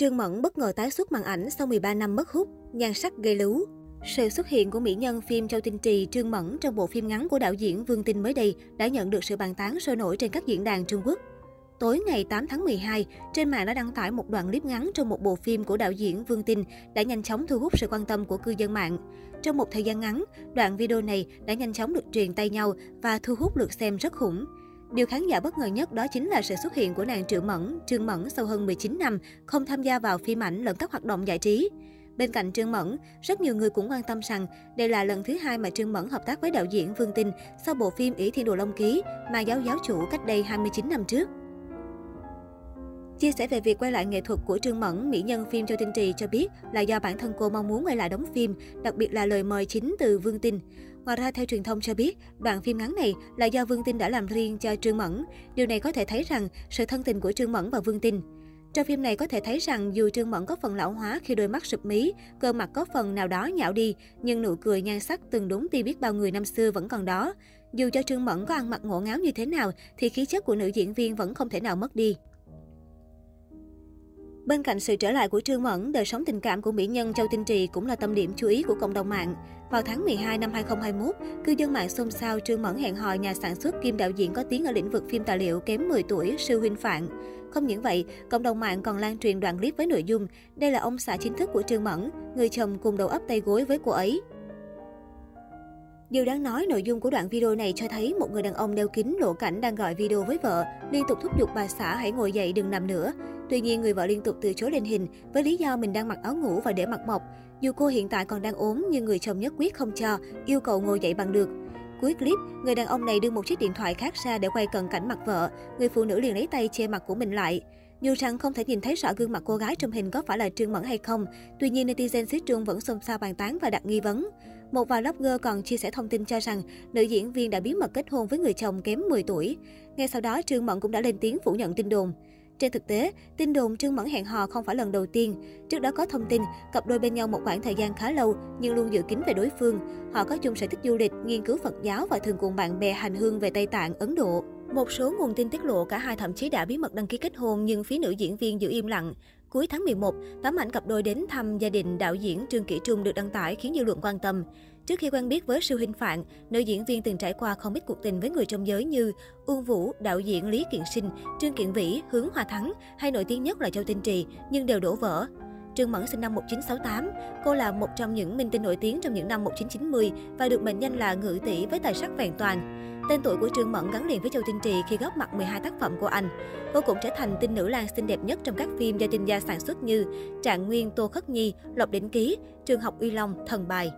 Trương Mẫn bất ngờ tái xuất màn ảnh sau 13 năm mất hút, nhan sắc gây lú. Sự xuất hiện của mỹ nhân phim Châu Tinh Trì Trương Mẫn trong bộ phim ngắn của đạo diễn Vương Tinh mới đây đã nhận được sự bàn tán sôi nổi trên các diễn đàn Trung Quốc. Tối ngày 8 tháng 12, trên mạng đã đăng tải một đoạn clip ngắn trong một bộ phim của đạo diễn Vương Tinh đã nhanh chóng thu hút sự quan tâm của cư dân mạng. Trong một thời gian ngắn, đoạn video này đã nhanh chóng được truyền tay nhau và thu hút lượt xem rất khủng. Điều khán giả bất ngờ nhất đó chính là sự xuất hiện của nàng Triệu Mẫn, Trương Mẫn sau hơn 19 năm không tham gia vào phim ảnh lẫn các hoạt động giải trí. Bên cạnh Trương Mẫn, rất nhiều người cũng quan tâm rằng đây là lần thứ hai mà Trương Mẫn hợp tác với đạo diễn Vương Tinh sau bộ phim ỷ Thiên Đồ Long Ký mà giáo giáo chủ cách đây 29 năm trước. Chia sẻ về việc quay lại nghệ thuật của Trương Mẫn, mỹ nhân phim Châu Tinh Trì cho biết là do bản thân cô mong muốn quay lại đóng phim, đặc biệt là lời mời chính từ Vương Tinh. Ngoài ra, theo truyền thông cho biết, đoạn phim ngắn này là do Vương Tinh đã làm riêng cho Trương Mẫn. Điều này có thể thấy rằng sự thân tình của Trương Mẫn và Vương Tinh. Trong phim này có thể thấy rằng dù Trương Mẫn có phần lão hóa khi đôi mắt sụp mí, cơ mặt có phần nào đó nhão đi, nhưng nụ cười nhan sắc từng đúng ti biết bao người năm xưa vẫn còn đó. Dù cho Trương Mẫn có ăn mặc ngộ ngáo như thế nào, thì khí chất của nữ diễn viên vẫn không thể nào mất đi. Bên cạnh sự trở lại của Trương Mẫn, đời sống tình cảm của mỹ nhân Châu Tinh Trì cũng là tâm điểm chú ý của cộng đồng mạng. Vào tháng 12 năm 2021, cư dân mạng xôn xao Trương Mẫn hẹn hò nhà sản xuất kim đạo diễn có tiếng ở lĩnh vực phim tài liệu kém 10 tuổi Sư Huynh Phạn. Không những vậy, cộng đồng mạng còn lan truyền đoạn clip với nội dung đây là ông xã chính thức của Trương Mẫn, người chồng cùng đầu ấp tay gối với cô ấy. Điều đáng nói, nội dung của đoạn video này cho thấy một người đàn ông đeo kính lộ cảnh đang gọi video với vợ, liên tục thúc giục bà xã hãy ngồi dậy đừng nằm nữa. Tuy nhiên, người vợ liên tục từ chối lên hình với lý do mình đang mặc áo ngủ và để mặt mộc. Dù cô hiện tại còn đang ốm nhưng người chồng nhất quyết không cho, yêu cầu ngồi dậy bằng được. Cuối clip, người đàn ông này đưa một chiếc điện thoại khác ra để quay cận cảnh mặt vợ. Người phụ nữ liền lấy tay che mặt của mình lại. Dù rằng không thể nhìn thấy rõ gương mặt cô gái trong hình có phải là Trương Mẫn hay không, tuy nhiên netizen xứ Trung vẫn xôn xao bàn tán và đặt nghi vấn. Một vài blogger còn chia sẻ thông tin cho rằng nữ diễn viên đã bí mật kết hôn với người chồng kém 10 tuổi. Ngay sau đó, Trương Mẫn cũng đã lên tiếng phủ nhận tin đồn. Trên thực tế, tin đồn Trương Mẫn hẹn hò không phải lần đầu tiên. Trước đó có thông tin, cặp đôi bên nhau một khoảng thời gian khá lâu nhưng luôn giữ kín về đối phương. Họ có chung sở thích du lịch, nghiên cứu Phật giáo và thường cùng bạn bè hành hương về Tây Tạng, Ấn Độ. Một số nguồn tin tiết lộ cả hai thậm chí đã bí mật đăng ký kết hôn nhưng phía nữ diễn viên giữ im lặng. Cuối tháng 11, tấm ảnh cặp đôi đến thăm gia đình đạo diễn Trương Kỷ Trung được đăng tải khiến dư luận quan tâm. Trước khi quen biết với siêu hình phạn, nữ diễn viên từng trải qua không ít cuộc tình với người trong giới như Uông Vũ, đạo diễn Lý Kiện Sinh, Trương Kiện Vĩ, Hướng Hoa Thắng hay nổi tiếng nhất là Châu Tinh Trì, nhưng đều đổ vỡ. Trương Mẫn sinh năm 1968. Cô là một trong những minh tinh nổi tiếng trong những năm 1990 và được mệnh danh là ngự tỷ với tài sắc vẹn toàn. Tên tuổi của Trương Mẫn gắn liền với Châu Tinh Trì khi góp mặt 12 tác phẩm của anh. Cô cũng trở thành tinh nữ lang xinh đẹp nhất trong các phim do Tinh Gia sản xuất như Trạng Nguyên, Tô Khất Nhi, Lộc Đỉnh Ký, Trường học Uy Long, Thần Bài.